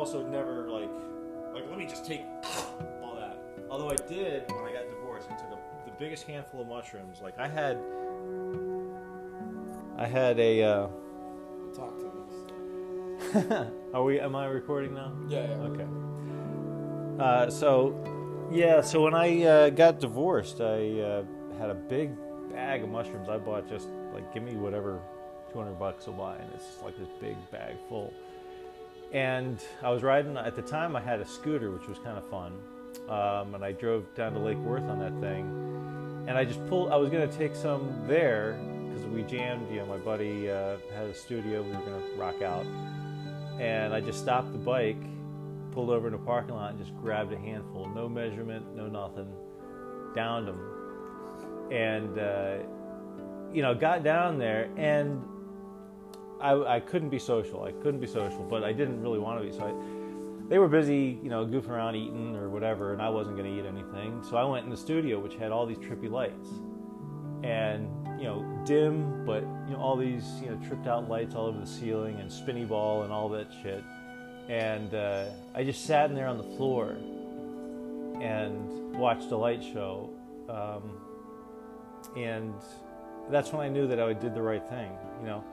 also never like like let me just take all that. Although I did when I got divorced, I took a, the biggest handful of mushrooms. Like I had, I had a. Uh, Talk to us. are we? Am I recording now? Yeah, yeah. Okay. Uh, so, yeah. So when I uh, got divorced, I uh, had a big bag of mushrooms. I bought just like give me whatever, two hundred bucks will buy, and it's like this big bag full. And I was riding at the time. I had a scooter, which was kind of fun, um, and I drove down to Lake Worth on that thing. And I just pulled. I was gonna take some there because we jammed. You know, my buddy uh, had a studio. We were gonna rock out, and I just stopped the bike, pulled over in a parking lot, and just grabbed a handful. No measurement, no nothing. Downed them, and uh, you know, got down there, and I, I couldn't be social. I couldn't be social, but I didn't really want to be. So I, they were busy, you know, goofing around, eating or whatever, and I wasn't going to eat anything. So I went in the studio, which had all these trippy lights, and you know, dim, but you know, all these you know tripped out lights all over the ceiling and spinny ball and all that shit. And uh, I just sat in there on the floor and watched a light show, um, and that's when I knew that I did the right thing. You know,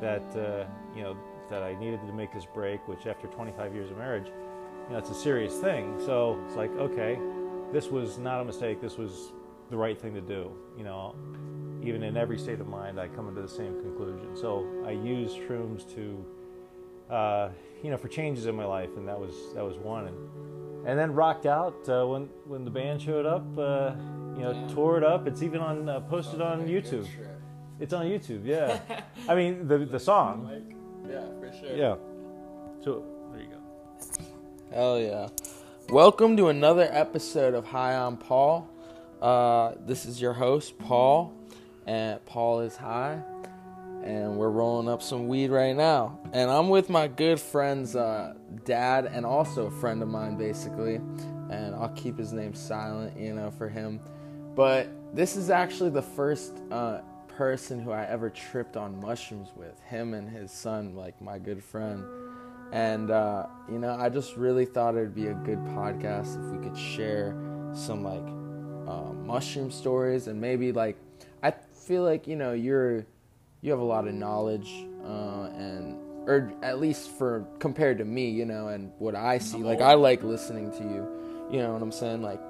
that uh, you know that I needed to make this break, which after 25 years of marriage, you know, it's a serious thing. So it's like, okay, this was not a mistake. This was the right thing to do. You know, even in every state of mind, I come into the same conclusion. So I use shrooms to, uh, you know, for changes in my life, and that was that was one. And, and then rocked out uh, when when the band showed up. Uh, you know, Yeah. tore it up. It's even on uh, posted on Sounds like a good YouTube. Trip. It's on YouTube. Yeah. I mean the the song. Like, yeah, for sure. Yeah. So there you go. Hell yeah. Welcome to another episode of Hi, I'm Paul. Uh, this is your host, Paul, and Paul is high, and we're rolling up some weed right now. And I'm with my good friend's uh, dad, and also a friend of mine, basically. And I'll keep his name silent, you know, for him. But this is actually the first uh, person who I ever tripped on mushrooms with. Him and his son, like my good friend. And, uh, you know, I just really thought it would be a good podcast if we could share some, like, uh, mushroom stories and maybe, like, I feel like, you know, you're, you have a lot of knowledge, uh, and, or at least for, compared to me, you know, and what I see. Like, I like listening to you, you know what I'm saying? Like,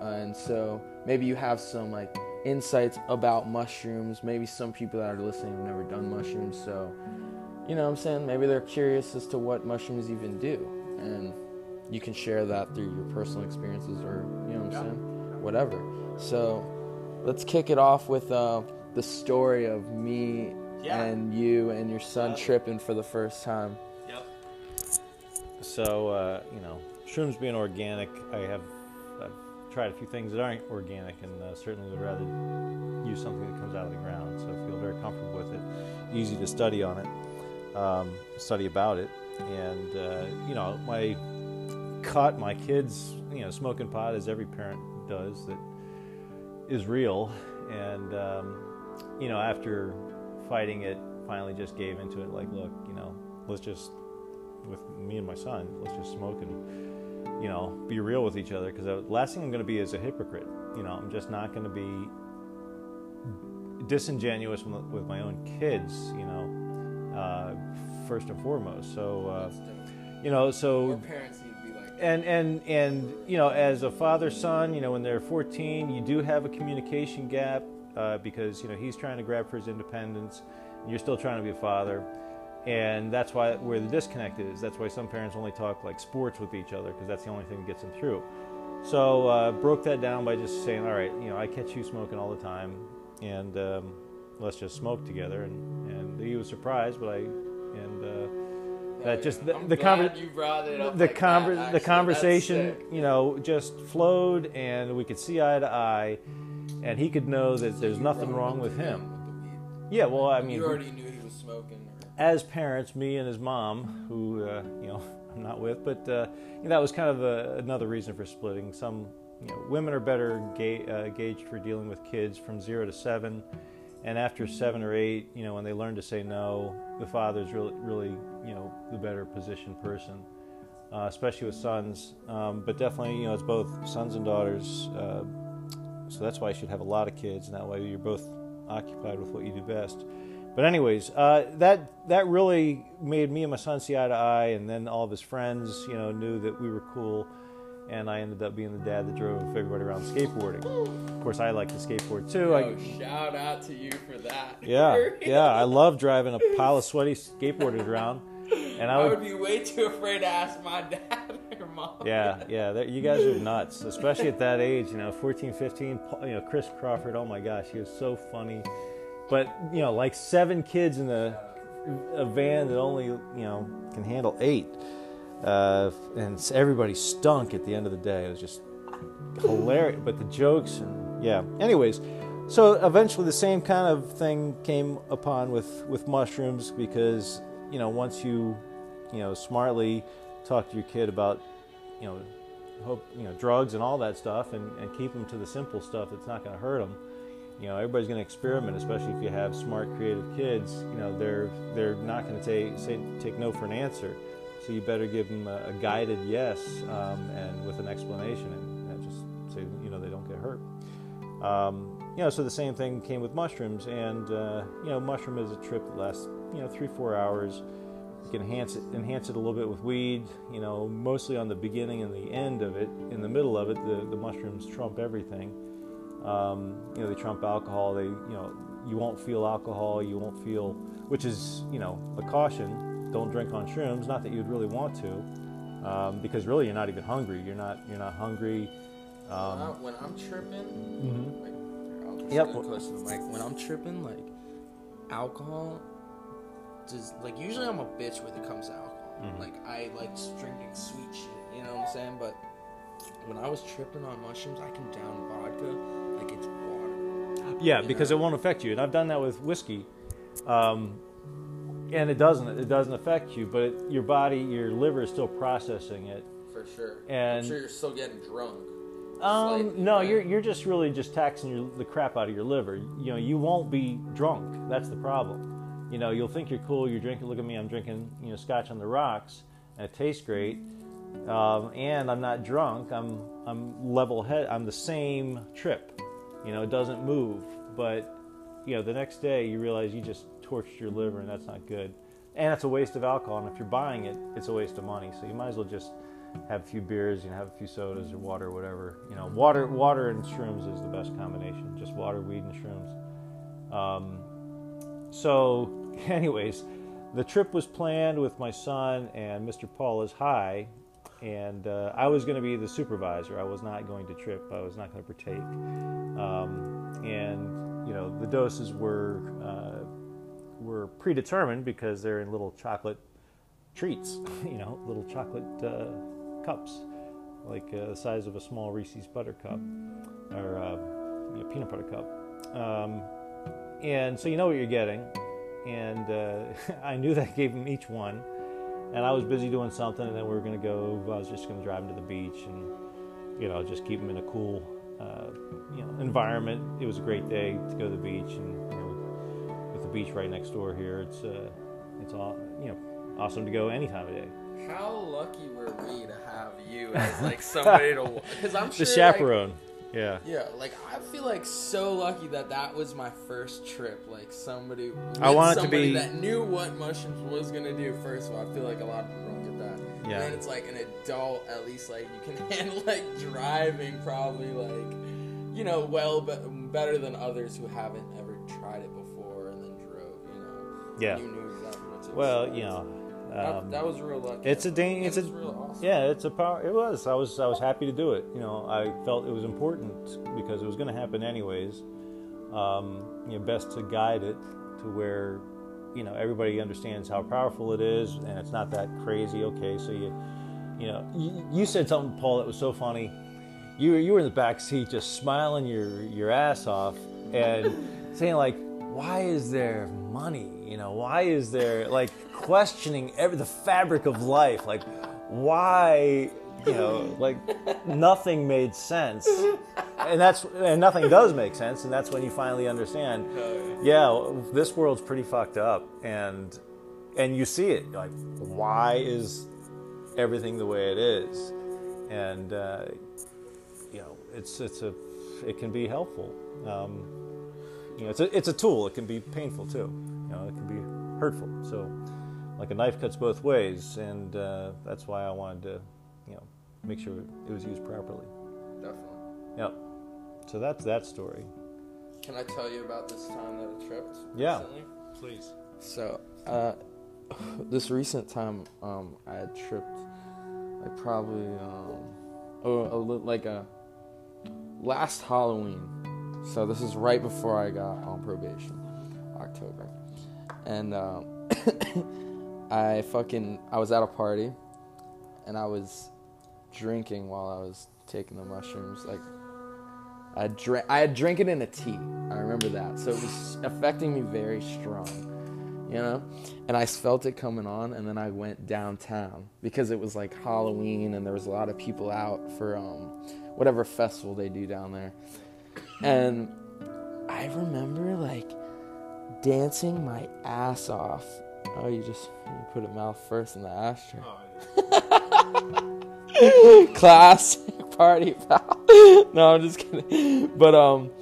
uh, and so maybe you have some, like, insights about mushrooms. Maybe some people that are listening have never done mushrooms, so you know what I'm saying? Maybe they're curious as to what mushrooms even do. And you can share that through your personal experiences or, you know what I'm Yeah. saying? Whatever. So let's kick it off with uh, the story of me Yeah. and you and your son Yeah. tripping for the first time. Yep. So uh, you know, shrooms being organic, I have I've tried a few things that aren't organic, and uh, certainly would rather use something that comes out of the ground. So I feel very comfortable with it. Easy to study on it, um, study about it, and uh, you know, my caught my kids, you know, smoking pot as every parent does that is real, and um, you know, after fighting it, finally just gave into it. Like, look, you know, let's just with me and my son, let's just smoke and you know be real with each other. Because the last thing I'm going to be is a hypocrite. You know, I'm just not going to be disingenuous with my own kids. You know, uh, first and foremost. So, uh, you know, so parents need to be like and and and you know as a father son you know when they're 14 you do have a communication gap uh, because you know he's trying to grab for his independence and you're still trying to be a father and that's why where the disconnect is that's why some parents only talk like sports with each other because that's the only thing that gets them through so uh, broke that down by just saying all right you know i catch you smoking all the time and um, let's just smoke together and, and he was surprised but i and uh, that just the, the glad conver- you brought it up the like conver- actually. the conversation, you know, just flowed, and we could see eye to eye, and he could know that there's nothing wrong with him. with the. Yeah, well, I mean, you already knew he was smoking. As parents, me and his mom, who uh, you know I'm not with, but uh, that was kind of a, another reason for splitting. Some you know, women are better ga- uh, gauged for dealing with kids from zero to seven, and after seven or eight, you know, when they learn to say no, the father's really, really, you know, the better positioned person. uh, especially with sons. Um, but definitely, you know, it's both sons and daughters. Uh, so that's why you should have a lot of kids, and that way you're both occupied with what you do best. But anyways, uh, that that really made me and my son see eye to eye, and then all of his friends, you know, knew that we were cool, and I ended up being the dad that drove everybody around skateboarding. Of course, I like to skateboard too. I, Yo, shout out to you for that. yeah, yeah, I love driving a pile of sweaty skateboarders around, and I I would would be way too afraid to ask my dad or mom. Yeah, yeah, you guys are nuts, especially at that age, you know, 14, 15, you know, Chris Crawford, oh my gosh, he was so funny. But, you know, like seven kids in a, a van that only, you know, can handle eight. Uh, and everybody stunk at the end of the day. It was just hilarious. But the jokes and, yeah. Anyways, so eventually the same kind of thing came upon with, with mushrooms because, you know, once you, you know, smartly talk to your kid about you know, hope you know drugs and all that stuff, and, and keep them to the simple stuff that's not going to hurt them. You know, everybody's going to experiment, especially if you have smart, creative kids. You know, they're they're not going to take say take no for an answer. So you better give them a, a guided yes, um, and with an explanation, and, and just say you know they don't get hurt. Um, you know, so the same thing came with mushrooms, and uh, you know, mushroom is a trip that lasts you know three four hours. You can enhance it, enhance it a little bit with weed. You know, mostly on the beginning and the end of it. In the middle of it, the, the mushrooms trump everything. Um, you know, they trump alcohol. They, you know, you won't feel alcohol. You won't feel, which is, you know, a caution. Don't drink on shrooms. Not that you'd really want to, um, because really you're not even hungry. You're not, you're not hungry. When Um, I- when I'm tripping, mhm. like, here, I'll just Yep. get close to the mic. When I'm tripping, like alcohol, just like usually I'm a bitch when it comes to alcohol. Mhm. Like I like drinking sweet shit. You know what I'm saying? But when I was tripping on mushrooms, I can down vodka like it's water. Yeah, because know? it won't affect you, and I've done that with whiskey, um, and it doesn't. It doesn't affect you, but it, your body, your liver is still processing it. For sure. And- I'm sure you're still getting drunk. Um, no, yeah. you're you're just really just taxing your, the crap out of your liver. You know, you won't be drunk. That's the problem. You know, you'll think you're cool. You're drinking. Look at me. I'm drinking. You know, scotch on the rocks, and it tastes great. Um, and I'm not drunk. I'm I'm level head. I'm the same trip. You know, it doesn't move. But you know, the next day you realize you just torched your liver, and that's not good. And it's a waste of alcohol. And if you're buying it, it's a waste of money. So you might as well just have a few beers, you know, have a few sodas or water, or whatever. You know, water, water and shrooms is the best combination. Just water, weed, and shrooms. Um, so, anyways, the trip was planned with my son and Mr. Paul is high, and uh, I was going to be the supervisor. I was not going to trip. I was not going to partake. Um, and you know, the doses were uh, were predetermined because they're in little chocolate treats. You know, little chocolate uh, cups, like uh, the size of a small Reese's Buttercup or uh, you know, peanut butter cup. Um, and so you know what you're getting. And uh, I knew that I gave them each one. And I was busy doing something, and then we were going to go. I was just going to drive them to the beach and, you know, just keep them in a cool, uh, you know, environment. It was a great day to go to the beach, and you know, with the beach right next door here, it's uh, it's all you know, awesome to go any time of day. How lucky were we to have you as like somebody to because I'm The sure like, chaperone, yeah. Yeah, like I feel like so lucky that that was my first trip. Like somebody, I want it to be- that knew what mushrooms was gonna do. First of all, I feel like a lot of people don't get that. Yeah. And it's like an adult, at least like you can handle like driving, probably like you know well be- better than others who haven't ever tried it before and then drove. You know. Yeah. You knew exactly what to Well, you know, um, that was real lucky. it's a dang- it's a- real awesome. Yeah, it's a power. It was. I was. I was happy to do it. You know, I felt it was important because it was going to happen anyways. Um, you know, best to guide it to where, you know, everybody understands how powerful it is, and it's not that crazy. Okay, so you, you know, you, you said something, Paul, that was so funny. You were you were in the back seat, just smiling your your ass off, and saying like, "Why is there money? You know, why is there like questioning every the fabric of life? Like, why? You know, like nothing made sense, and that's and nothing does make sense, and that's when you finally understand. Yeah, this world's pretty fucked up, and and you see it. Like, why is everything the way it is, and uh, you know, it's it's a it can be helpful. Um, you know, it's a it's a tool. It can be painful too. You know, it can be hurtful. So, like a knife cuts both ways, and uh, that's why I wanted to, you know, make sure it was used properly. Definitely. Yep. So that's that story. Can I tell you about this time that I tripped? Yeah. recently? Please. So, uh, this recent time, um, I had tripped, like probably, um, a, a, li- like a last Halloween. So this is right before I got on probation, October, and um, I fucking I was at a party, and I was drinking while I was taking the mushrooms, like. I drank. I had drank it in a tea. I remember that. So it was affecting me very strong, you know. And I felt it coming on, and then I went downtown because it was like Halloween, and there was a lot of people out for um, whatever festival they do down there. And I remember like dancing my ass off. Oh, you just you put a mouth first in the ashtray. Classic party foul. no, I'm just kidding. But um,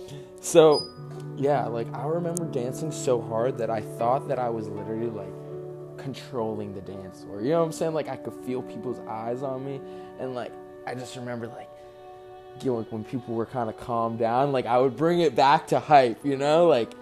so yeah, like I remember dancing so hard that I thought that I was literally like controlling the dance floor. You know what I'm saying? Like I could feel people's eyes on me, and like I just remember like. You know, like when people were kind of calmed down, like I would bring it back to hype, you know, like,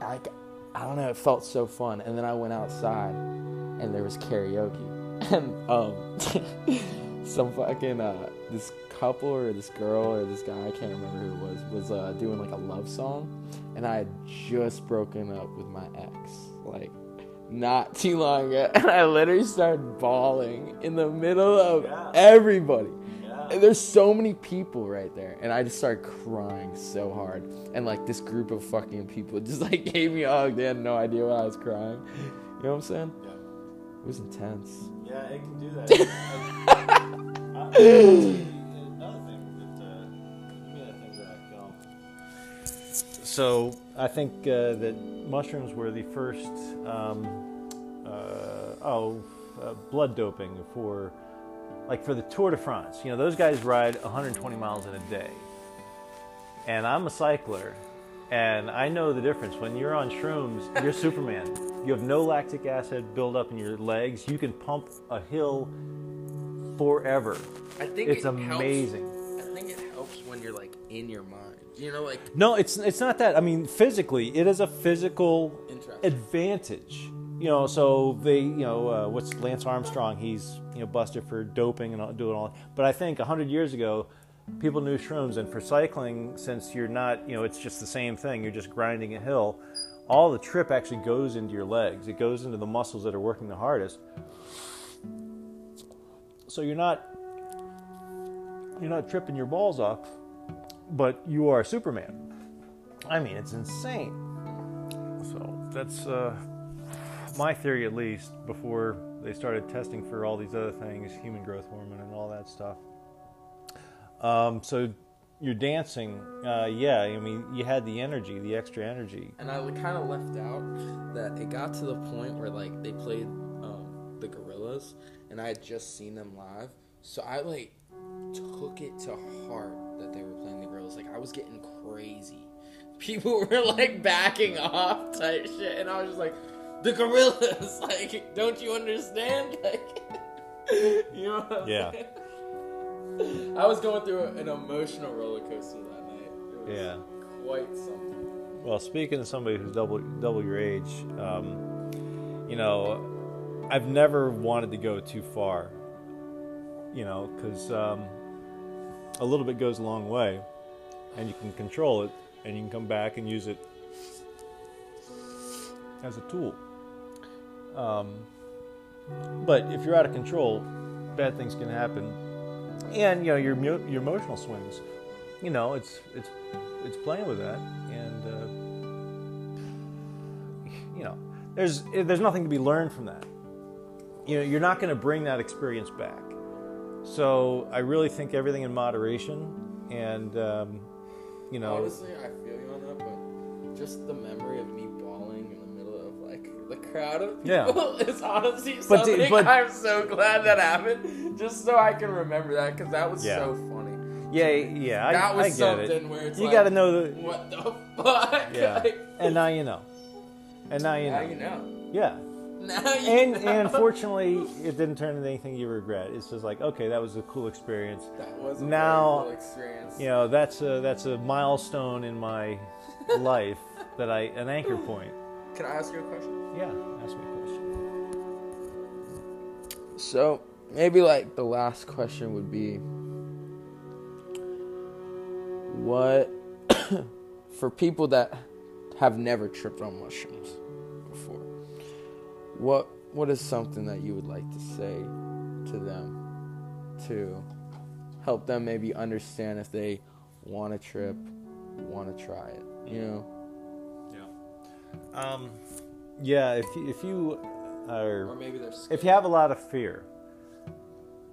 like I don't know, it felt so fun. And then I went outside, and there was karaoke, and um, some fucking uh, this couple or this girl or this guy I can't remember who it was was uh, doing like a love song, and I had just broken up with my ex, like not too long ago, and I literally started bawling in the middle of Yeah. everybody. Yeah. And there's so many people right there, and I just started crying so hard. And like this group of fucking people just like gave me a hug. They had no idea why I was crying. You know what I'm saying? Yeah. It was intense. Yeah, it can do that. another thing that uh, give that thing back. So I think uh, that mushrooms were the first um, uh, oh uh, blood doping for like for the Tour de France. You know those guys ride 120 miles in a day, and I'm a cycler. And I know the difference. When you're on shrooms, you're Superman. You have no lactic acid buildup in your legs. You can pump a hill forever. I think It's amazing. I think it helps when you're like in your mind. You know, like No, it's it's not that. I mean, physically, it is a physical advantage. You know, so they, you know, uh, what's Lance Armstrong? He's you know busted for doping and doing all. But I think hundred years ago, people knew shrooms, and for cycling, since you're not, you know, it's just the same thing. You're just grinding a hill. All the trip actually goes into your legs. It goes into the muscles that are working the hardest. So you're not you're not tripping your balls off, but you are Superman. I mean, it's insane. So that's uh, my theory, at least, before they started testing for all these other things, human growth hormone and all that stuff. Um, so you're dancing, uh, yeah. I mean, you had the energy, the extra energy. And I kind of left out that it got to the point where like they played um, the Gorillaz, and I had just seen them live, so I like took it to heart that they were playing the Gorillaz. Like I was getting crazy. People were like backing off type shit, and I was just like, the Gorillaz. Like, don't you understand? Like, you know what I'm Yeah. saying? I was going through an emotional roller coaster that night. It was Yeah. quite something. Well, speaking of somebody who's double double your age, um, you know, I've never wanted to go too far. You know, because um, a little bit goes a long way, and you can control it, and you can come back and use it as a tool. Um, but if you're out of control, bad things can happen, and you know your your emotional swings. You know, it's it's it's playing with that, and uh, you know, there's there's nothing to be learned from that. You know, you're not going to bring that experience back. So I really think everything in moderation, and um, you know, Honestly, I feel you on that, but just the memory of me crowd of Yeah. people is honestly But the- something but- I'm so glad that happened. Just so I can remember that because that was Yeah. so funny. Yeah, yeah, I, that was I something it. where it's you like, got to know the what the fuck? yeah, Like, and now you know, and now you know, now you know. yeah. Now you And know. and fortunately, it didn't turn into anything you regret. It's just like, okay, that was a cool experience. that was a now- cool experience. You know, that's a that's a milestone in my life that I an anchor point. Can I ask you a question? Yeah, ask me a question. So maybe like the last question would be what for people that have never tripped on mushrooms before what what is something that you would like to say to them to help them maybe understand if they want to trip want to try it you know Yeah. Um, yeah. If you, if you are or maybe they're if you have a lot of fear,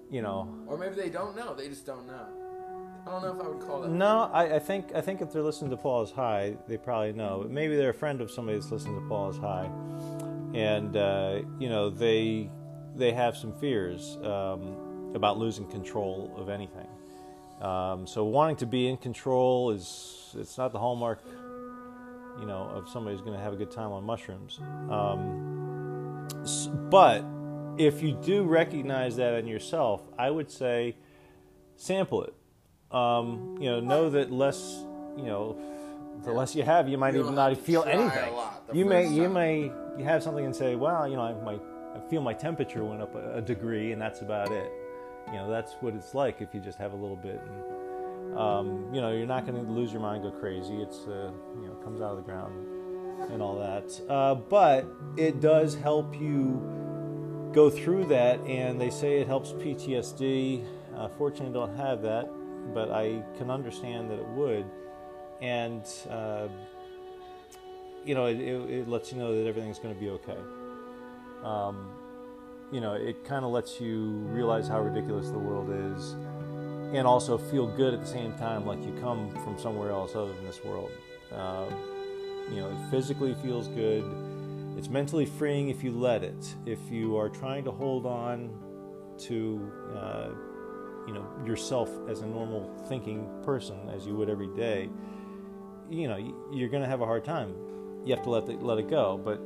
you know, or maybe they don't know they just don't know i don't know if i would call that No, I, I think I think if they're listening to Paul's High, they probably know. But maybe they're a friend of somebody that's listening to Paul's High, and uh, you know they they have some fears um, about losing control of anything. Um, so wanting to be in control is it's not the hallmark, you know, of somebody who's going to have a good time on mushrooms. Um, but if you do recognize that in yourself, I would say sample it um, you know, know that less, you know, the less you have, you might You even not feel anything. a lot the You may, first you may, you have something and say, well, you know, I, my, I feel my temperature went up a, a degree, and that's about it. You know, that's what it's like if you just have a little bit. And, um, you know, you're not going to lose your mind, go crazy. It's, uh, you know, comes out of the ground and all that. Uh, but it does help you go through that, and they say it helps PTSD. Uh, fortunately, I don't have that, but I can understand that it would. And, uh, you know, it, it, it lets you know that everything's going to be okay. Um, you know, it kind of lets you realize how ridiculous the world is and also feel good at the same time, like you come from somewhere else other than this world. Um, you know, it physically feels good. It's mentally freeing if you let it. If you are trying to hold on to, uh, you know, yourself as a normal thinking person, as you would every day, you know, you're going to have a hard time. You have to let the, let it go, but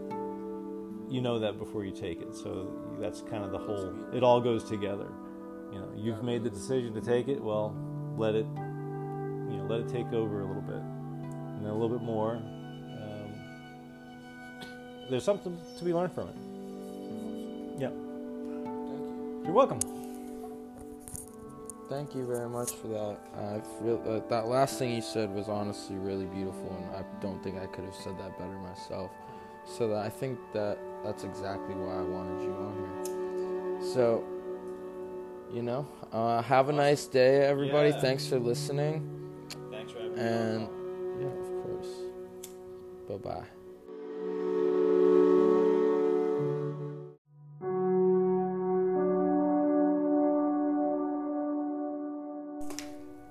you know that before you take it. So that's kind of the whole. It all goes together. You know, you've made the decision to take it. Well, let it, you know, let it take over a little bit, and then a little bit more. Um, there's something to be learned from it. Yeah. Thank you. You're welcome. Thank you very much for that. I feel uh, that last thing you said was honestly really beautiful, and I don't think I could have said that better myself. So that I think that that's exactly why I wanted you on here. So, you know, uh, have a nice day, everybody. Yeah. Thanks for listening, Thanks for having and yeah, of course. Bye bye.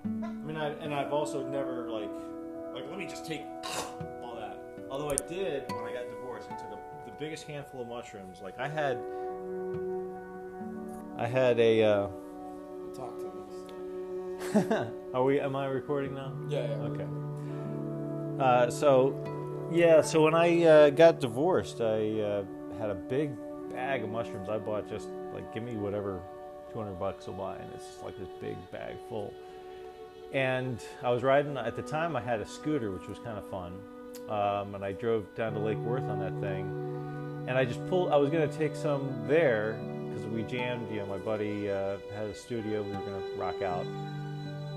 I mean, I, and I've also never like, like let me just take all that. Although I did when I got divorced, I took a, the biggest handful of mushrooms. Like I had, I had a. Uh, Talk to us. are we? Am I recording now? Yeah, yeah. Okay. Uh, so, yeah. So when I uh, got divorced, I uh, had a big bag of mushrooms. I bought just like give me whatever, two hundred bucks will buy, and it's like this big bag full. And I was riding at the time. I had a scooter, which was kind of fun, um, and I drove down to Lake Worth on that thing. And I just pulled. I was gonna take some there because we jammed. You know, my buddy uh, had a studio. We were gonna rock out,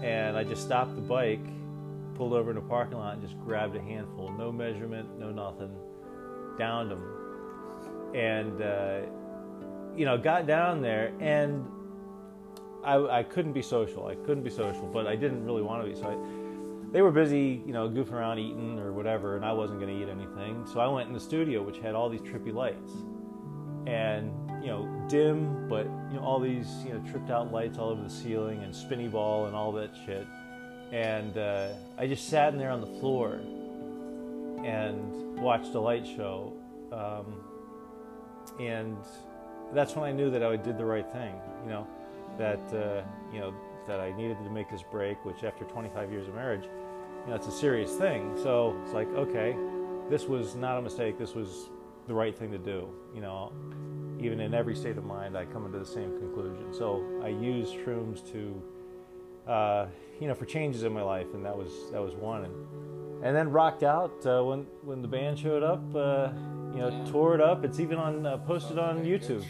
and I just stopped the bike, pulled over in a parking lot, and just grabbed a handful. No measurement, no nothing. Downed them, and uh, you know, got down there, and I, I couldn't be social. I couldn't be social, but I didn't really want to be. So I, they were busy, you know, goofing around, eating or whatever, and I wasn't going to eat anything. So I went in the studio, which had all these trippy lights, and you know, dim, but you know, all these you know tripped out lights all over the ceiling and spinny ball and all that shit. And uh, I just sat in there on the floor and watched a light show, um, and that's when I knew that I did the right thing. You know, that uh, you know that I needed to make this break, which after 25 years of marriage, you know, it's a serious thing. So it's like, okay, this was not a mistake. This was the right thing to do. You know, even in every state of mind, I come into the same conclusion. So I use shrooms to, uh, you know, for changes in my life, and that was that was one. And, and then rocked out uh, when when the band showed up. Uh, you know, Yeah. tore it up. It's even on uh, posted on YouTube.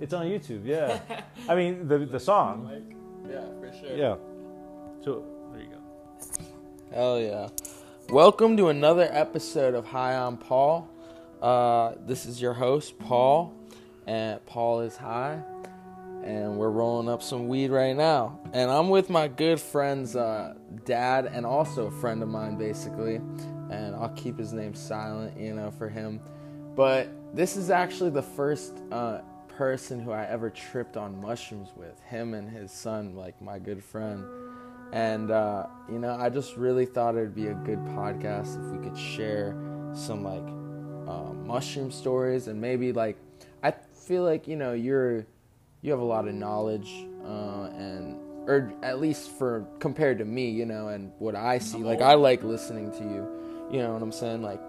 It's on YouTube. Yeah. I mean the the song. Yeah, for sure. Yeah. So there you go. Hell yeah. Welcome to another episode of High I'm Paul. Uh, this is your host, Paul, and Paul is high, and we're rolling up some weed right now. And I'm with my good friend's uh, dad, and also a friend of mine, basically. And I'll keep his name silent, you know, for him. But this is actually the first uh, person who I ever tripped on mushrooms with. Him and his son, like my good friend. And, uh, you know, I just really thought it would be a good podcast if we could share some, like, uh, mushroom stories and maybe, like, I feel like, you know, you're, you have a lot of knowledge, uh, and, or at least for, compared to me, you know, and what I see. Like, I like listening to you, you know what I'm saying? Like,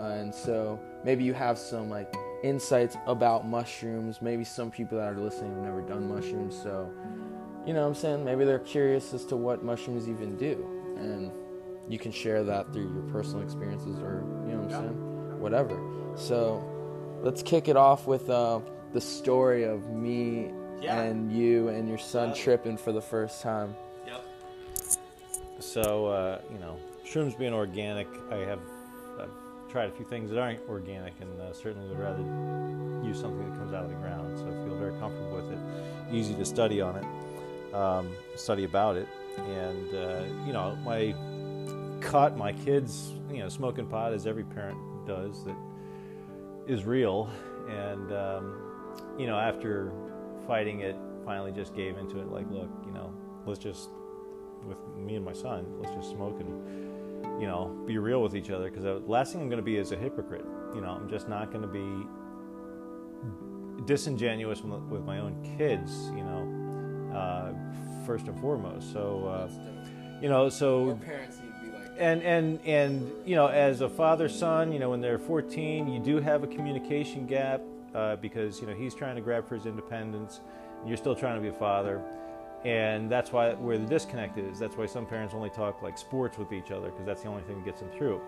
uh, and so maybe you have some, like, insights about mushrooms. Maybe some people that are listening have never done mushrooms, so you know what I'm saying? Maybe they're curious as to what mushrooms even do. And you can share that through your personal experiences or, you know what I'm saying? Whatever. So let's kick it off with uh, the story of me Yeah. and you and your son Yeah. tripping for the first time. Yep. So uh, you know, shrooms being organic, I have I've tried a few things that aren't organic, and uh, certainly would rather use something that comes out of the ground. So I feel very comfortable with it. Easy to study on it, um, study about it, and uh, you know, my caught my kids, you know, smoking pot as every parent does that is real, and um, you know, after fighting it, finally just gave into it. Like, look, you know, let's just with me and my son, let's just smoke and you know be real with each other. Because the last thing I'm going to be is a hypocrite. You know, I'm just not going to be disingenuous with my own kids. You know, uh, first and foremost. So, uh, you know, so and and and you know as a father son you know when they're 14 you do have a communication gap uh, because you know he's trying to grab for his independence you're still trying to be a father. And that's why where the disconnect is that's why some parents only talk like sports with each other because that's the only thing that gets them through.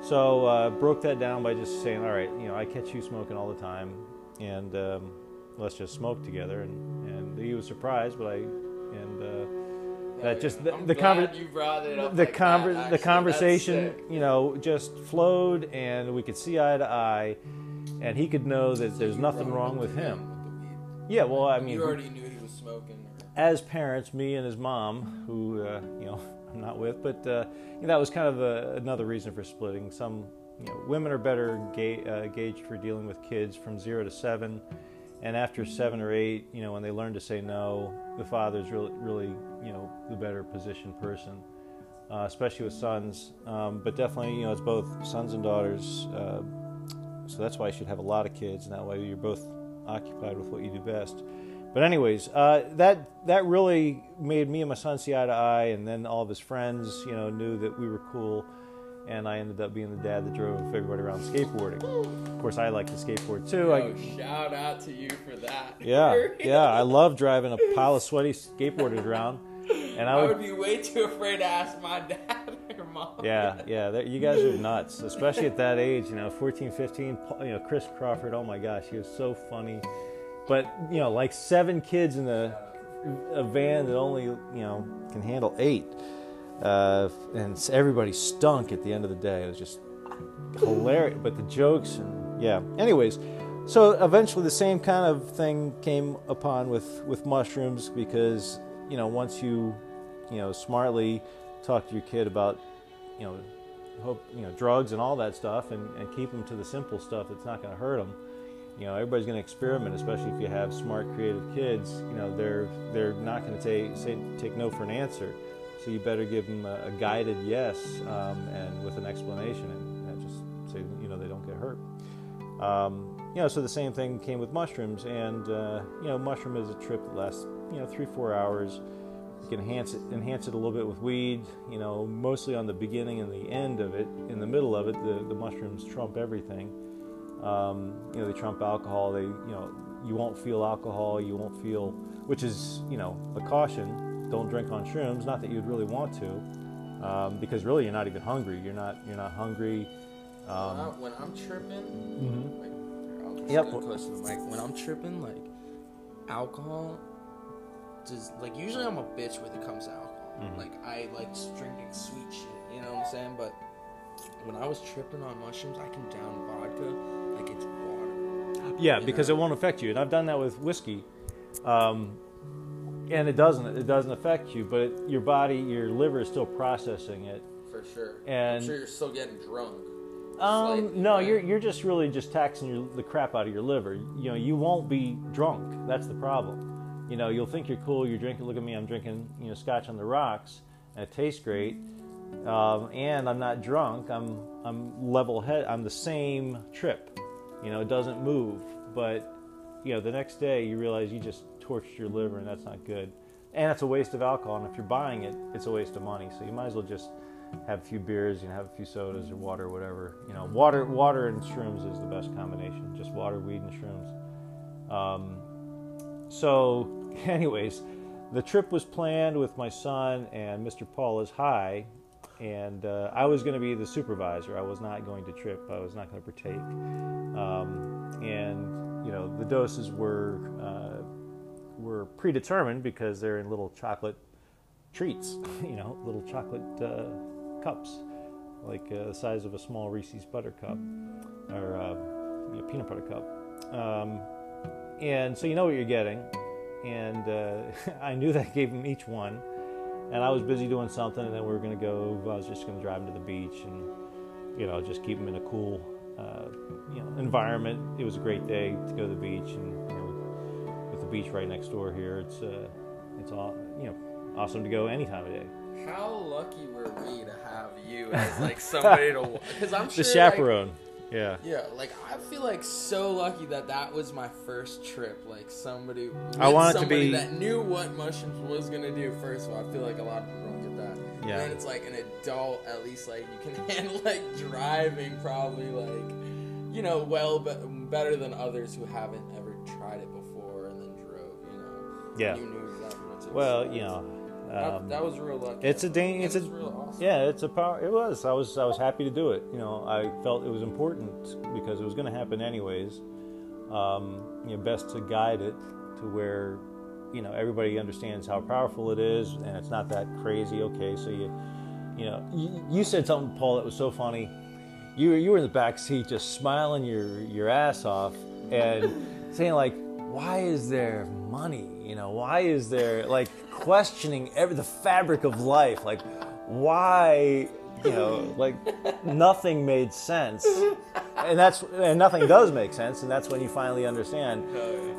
So uh, broke that down by just saying all right you know i catch you smoking all the time and um, let's just smoke together. And, and he was surprised but i and uh, that just the, I'm the glad conver- you brought it up the like conver- that, the conversation, you know, just flowed, and we could see eye to eye, and he could know that there's nothing wrong with him. with. Yeah, well, I mean, you already knew he was smoking. Or... as parents, me and his mom, who uh, you know I'm not with, but uh, you know, that was kind of a, another reason for splitting. Some you know, women are better ga- uh, gauged for dealing with kids from zero to seven, and after seven or eight, you know, when they learn to say no, the father's really, really, you know, the better positioned person, uh, especially with sons. Um, but definitely, you know, it's both sons and daughters. Uh, so that's why you should have a lot of kids, and that way you're both occupied with what you do best. But anyways, uh, that that really made me and my son see eye to eye, and then all of his friends, you know, knew that we were cool, and I ended up being the dad that drove everybody around skateboarding. Of course, I like to skateboard too. I, Yo, shout out to you for that. yeah, yeah, I love driving a pile of sweaty skateboarders around, and I I would would be way too afraid to ask my dad or mom. Yeah, yeah, you guys are nuts, especially at that age, you know, 14, 15, you know, Chris Crawford, oh my gosh, he was so funny. But, you know, like seven kids in a, a van that only, you know, can handle eight. Uh, and everybody stunk at the end of the day. It was just hilarious. But the jokes and, yeah. Anyways, so eventually the same kind of thing came upon with, with mushrooms because, you know, once you, you know, smartly talk to your kid about you know, hope you know drugs and all that stuff, and, and keep them to the simple stuff that's not going to hurt them. You know, everybody's going to experiment, especially if you have smart, creative kids. You know, they're they're not going to take say take no for an answer. So you better give them a, a guided yes, um, and with an explanation, and, and just say you know they don't get hurt. Um, you know, so the same thing came with mushrooms, and uh, you know, mushroom is a trip that lasts you know three four hours. You can enhance it enhance it a little bit with weed. You know, mostly on the beginning and the end of it. In the middle of it, the, the mushrooms trump everything. Um, you know, they trump alcohol. They you know you won't feel alcohol. You won't feel, which is you know a caution. Don't drink on shrooms. Not that you'd really want to, um, because really you're not even hungry. You're not you're not hungry. when, Um, when I'm tripping, mhm. like, Yep. close to. When I'm tripping, like alcohol, just like usually I'm a bitch when it comes to alcohol. Mhm. Like I like drinking sweet shit. You know what I'm saying? But when I was tripping on mushrooms, I can down vodka like it's water. Yeah, because know? it won't affect you, and I've done that with whiskey, um, and it doesn't. It doesn't affect you, but it, your body, your liver is still processing it. For sure. And- I'm sure you're still getting drunk. Um, no, yeah. you're you're just really just taxing your, the crap out of your liver. You know, you won't be drunk. That's the problem. You know, you'll think you're cool. You're drinking. Look at me. I'm drinking. You know, scotch on the rocks, and it tastes great. Um, and I'm not drunk. I'm I'm level head. I'm the same trip. You know, it doesn't move. But you know, the next day you realize you just torched your liver, and that's not good. And it's a waste of alcohol. And if you're buying it, it's a waste of money. So you might as well just have a few beers, you know, have a few sodas or water, or whatever. You know, water, water and shrooms is the best combination. Just water, weed, and shrooms. Um, so, anyways, the trip was planned with my son and Mr. Paul is high, and uh, I was going to be the supervisor. I was not going to trip. I was not going to partake. Um, and you know, the doses were uh, were predetermined because they're in little chocolate treats. You know, little chocolate uh, cups, like uh, the size of a small Reese's Buttercup or uh, you know, peanut butter cup. Um, and so you know what you're getting. And uh, I knew that I gave them each one. And I was busy doing something, and then we were going to go. I was just going to drive them to the beach and, you know, just keep them in a cool, uh, you know, environment. It was a great day to go to the beach, and you know, with the beach right next door here, it's uh, it's all you know, awesome to go any time of day. How lucky were we to have you as like somebody to because I'm sure The like, chaperone, yeah. yeah, like I feel like so lucky that that was my first trip. Like somebody, I want to be- that knew what mushrooms was gonna do. First of all, I feel like a lot of people don't get that. Yeah. And it's like an adult, at least like you can handle like driving, probably like you know well be- better than others who haven't ever tried it before and then drove. You know. Yeah. You knew exactly what to Well, you know, um, that was real lucky. it's a dang- it's a- real awesome. Yeah, it's a power. It was. I was. I was happy to do it. You know, I felt it was important because it was going to happen anyways. Um, you know, best to guide it to where, you know, everybody understands how powerful it is, and it's not that crazy. Okay, so you, you know, you, you said something, Paul, that was so funny. You were you were in the back seat, just smiling your your ass off, and saying like, "Why is there money? You know, why is there like questioning every the fabric of life? Like, why? You know, like nothing made sense, and that's and nothing does make sense, and that's when you finally understand.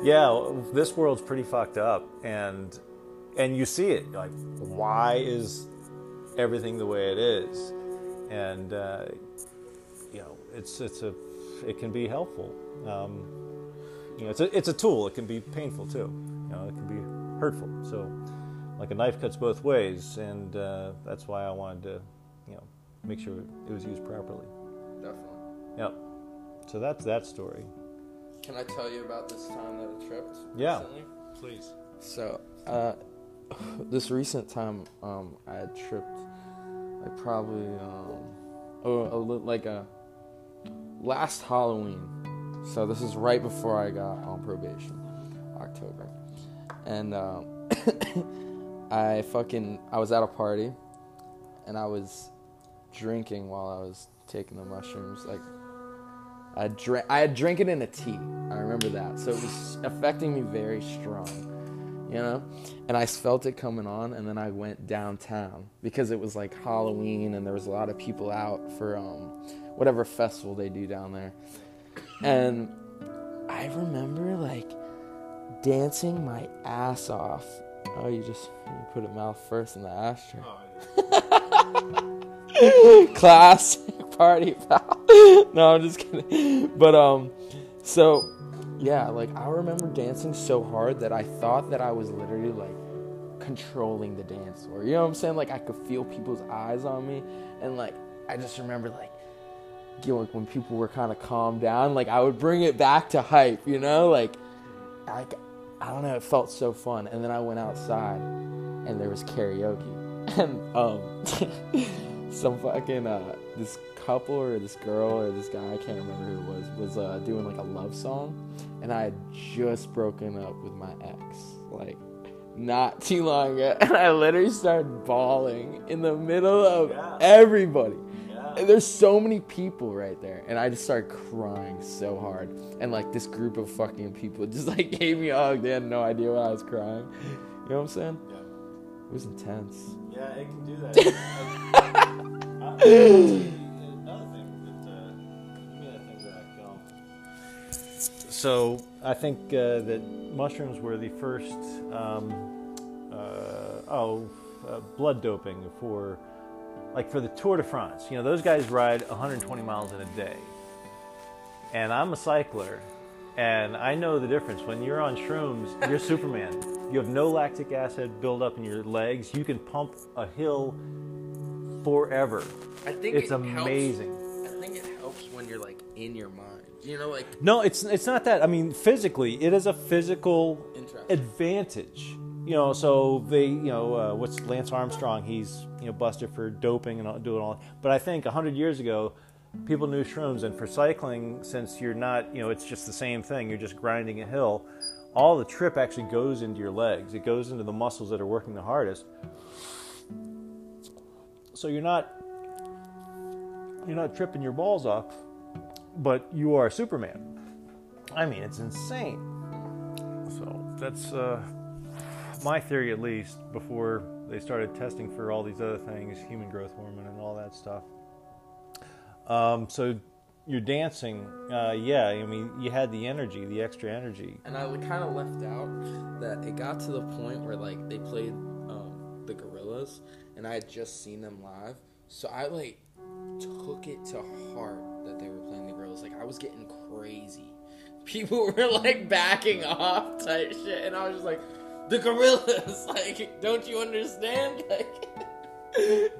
Yeah, this world's pretty fucked up, and and you see it. Like, why is everything the way it is? And uh, you know, it's it's a it can be helpful. Um, you know, it's a it's a tool. It can be painful too. You know, it can be hurtful. So, like a knife cuts both ways, and uh, that's why I wanted to, you know, make sure it was used properly. Definitely. Yep. So that's that story. Can I tell you about this time that I tripped? Yeah. Recently? Please. So, uh, this recent time, um, I had tripped, like probably, um, oh, a li- like a last Halloween. So this is right before I got on probation, October, and um, I fucking I was at a party, and I was drinking while I was taking the mushrooms, like. I drank. I had drank it in a tea. I remember that. So it was affecting me very strong, you know. And I felt it coming on, and then I went downtown because it was like Halloween, and there was a lot of people out for um, whatever festival they do down there. And I remember like dancing my ass off. Oh, you just you put a mouth first in the ashtray. Classic party foul. no, I'm just kidding. But um, so yeah, like I remember dancing so hard that I thought that I was literally like controlling the dance floor. You know what I'm saying? Like I could feel people's eyes on me, and like I just remember like you know, like when people were kind of calmed down, like I would bring it back to hype. You know, like I I don't know, it felt so fun. And then I went outside, and there was karaoke, and um, some fucking uh, this couple or this girl or this guy I can't remember who it was was uh, doing like a love song, and I had just broken up with my ex, like not too long ago, and I literally started bawling in the middle of Yeah. everybody. Yeah. And there's so many people right there, and I just started crying so hard. And like this group of fucking people just like gave me a hug. They had no idea why I was crying. You know what I'm saying? Yeah. It was intense. Yeah, it can do that. another thing that, uh, give that thing back. So I think uh, that mushrooms were the first, um, uh, oh, uh, blood doping for, like for the Tour de France. You know, those guys ride 120 miles in a day, and I'm a cycler, and I know the difference. When you're on shrooms, you're Superman. You have no lactic acid buildup in your legs. You can pump a hill forever. I think It's amazing. I think it helps when you're like in your mind. You know, like No, it's it's not that. I mean, physically, it is a physical advantage. You know, so they, you know, uh, what's Lance Armstrong? He's you know busted for doping and all, doing all. But I think hundred years ago, people knew shrooms, and for cycling, since you're not, you know, it's just the same thing. You're just grinding a hill. All the trip actually goes into your legs. It goes into the muscles that are working the hardest. So you're not you're not tripping your balls off, but you are Superman. I mean, it's insane. So that's uh, my theory, at least, before they started testing for all these other things, human growth hormone and all that stuff. Um, so you're dancing, uh, yeah. I mean, you had the energy, the extra energy. and I kind of left out that it got to the point where like they played um, the Gorillaz, and I had just seen them live, so I like took it to heart that they were playing the Gorillaz. Like I was getting crazy. People were like backing off type shit, and I was just like, the Gorillaz. Like, don't you understand? Like,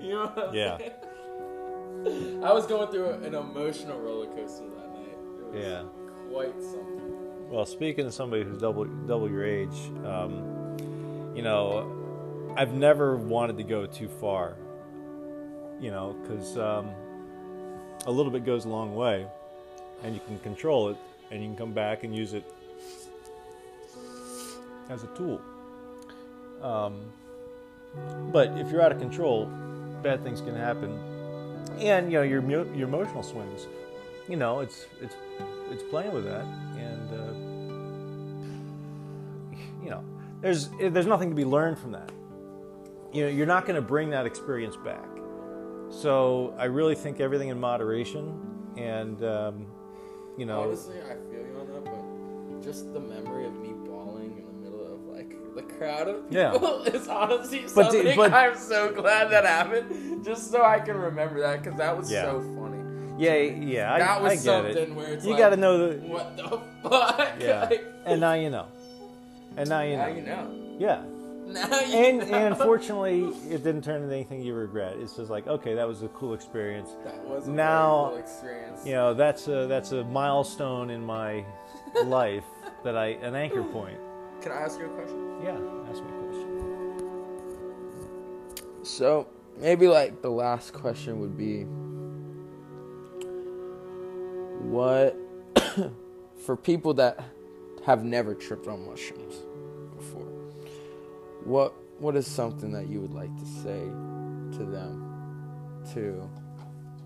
you know what I'm Yeah. saying? I was going through an emotional roller coaster that night. It was Yeah. quite something. Well, speaking of somebody who's double double your age, um, you know, I've never wanted to go too far. You know, because um, a little bit goes a long way, and you can control it, and you can come back and use it as a tool. Um, but if you're out of control, bad things can happen, and you know your your emotional swings. You know, it's it's it's playing with that, and uh, you know, there's there's nothing to be learned from that. You know, you're not going to bring that experience back. So I really think everything in moderation, and um, you know, Honestly, I feel you on that, but just the memory of me crowd of Yeah. is honestly But the- something but- I'm so glad that happened, just so I can remember that because that was Yeah. so funny. yeah, yeah, I, that was I something it. where it's You like, got to know the what the fuck? yeah, Like, and now you know, and now you know, now you know. yeah. Now you And know. and unfortunately, it didn't turn into anything you regret. It's just like, okay, that was a cool experience. that was a now- cool experience. You know, that's a that's a milestone in my life that I an anchor point. Can I ask you a question? Yeah, ask me a question. So maybe like the last question would be what for people that have never tripped on mushrooms before what what is something that you would like to say to them to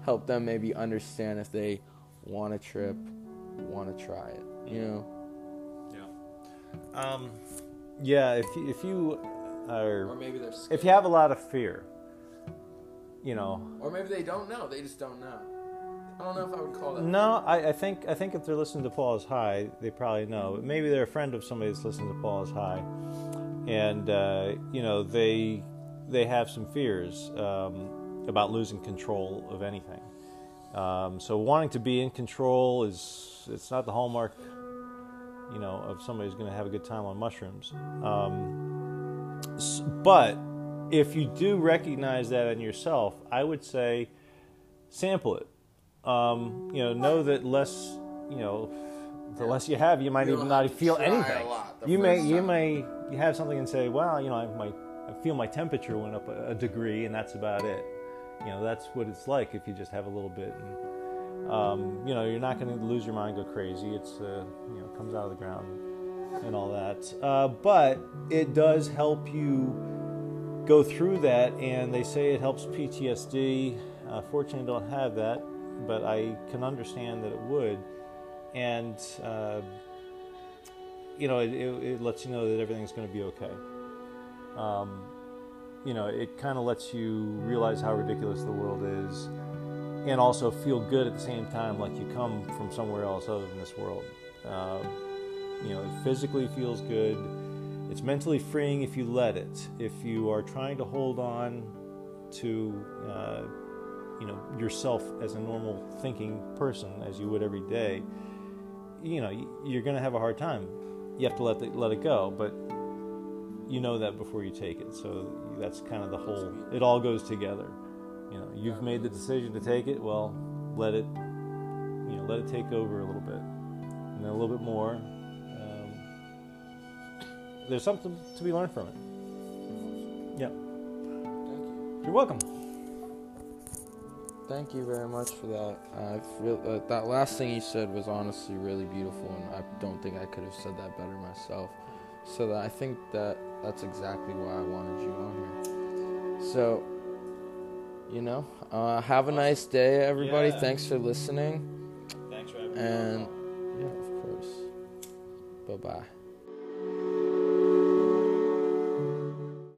help them maybe understand if they want to trip want to try it you know Yeah. Um, yeah. If you, if you are or maybe they're scared. if you have a lot of fear, you know. or maybe they don't know they just don't know i don't know if i would call that No, I, I think I think if they're listening to Paul is High, they probably know. But maybe they're a friend of somebody that's listening to Paul is High, and uh, you know they they have some fears um, about losing control of anything. Um, so wanting to be in control is it's not the hallmark, you know, of somebody who's going to have a good time on mushrooms. Um, but if you do recognize that in yourself, I would say sample it. Um, you know, know that less, you know, the less you have, you might You even not feel anything. You may, first you may have something and say, well, you know, I, my, I feel my temperature went up a, a degree, and that's about it. You know, that's what it's like if you just have a little bit. And, um, you know, you're not going to lose your mind, go crazy. It's, uh, you know, comes out of the ground and all that. Uh, but it does help you go through that, and they say it helps PTSD. Uh, fortunately, I don't have that, but I can understand that it would. And, uh, you know, it, it, it lets you know that everything's going to be okay. Um, you know, it kind of lets you realize how ridiculous the world is and also feel good at the same time, like you come from somewhere else other than this world. Um, you know, it physically feels good. It's mentally freeing if you let it. If you are trying to hold on to, uh, you know, yourself as a normal thinking person, as you would every day, you know, you're going to have a hard time. You have to let the, let it go, but you know that before you take it. So that's kind of the whole. It all goes together. You know, you've made the decision to take it. Well, let it. You know, let it take over a little bit, and then a little bit more. Um, there's something to be learned from it. Yeah. Thank you. You're welcome. Thank you very much for that. I feel uh, that last thing you said was honestly really beautiful, and I don't think I could have said that better myself. So that I think that that's exactly why I wanted you on here. So, you know, uh, have a nice day, everybody. Yeah. Thanks for listening, Thanks for having and yeah, of course. Bye bye.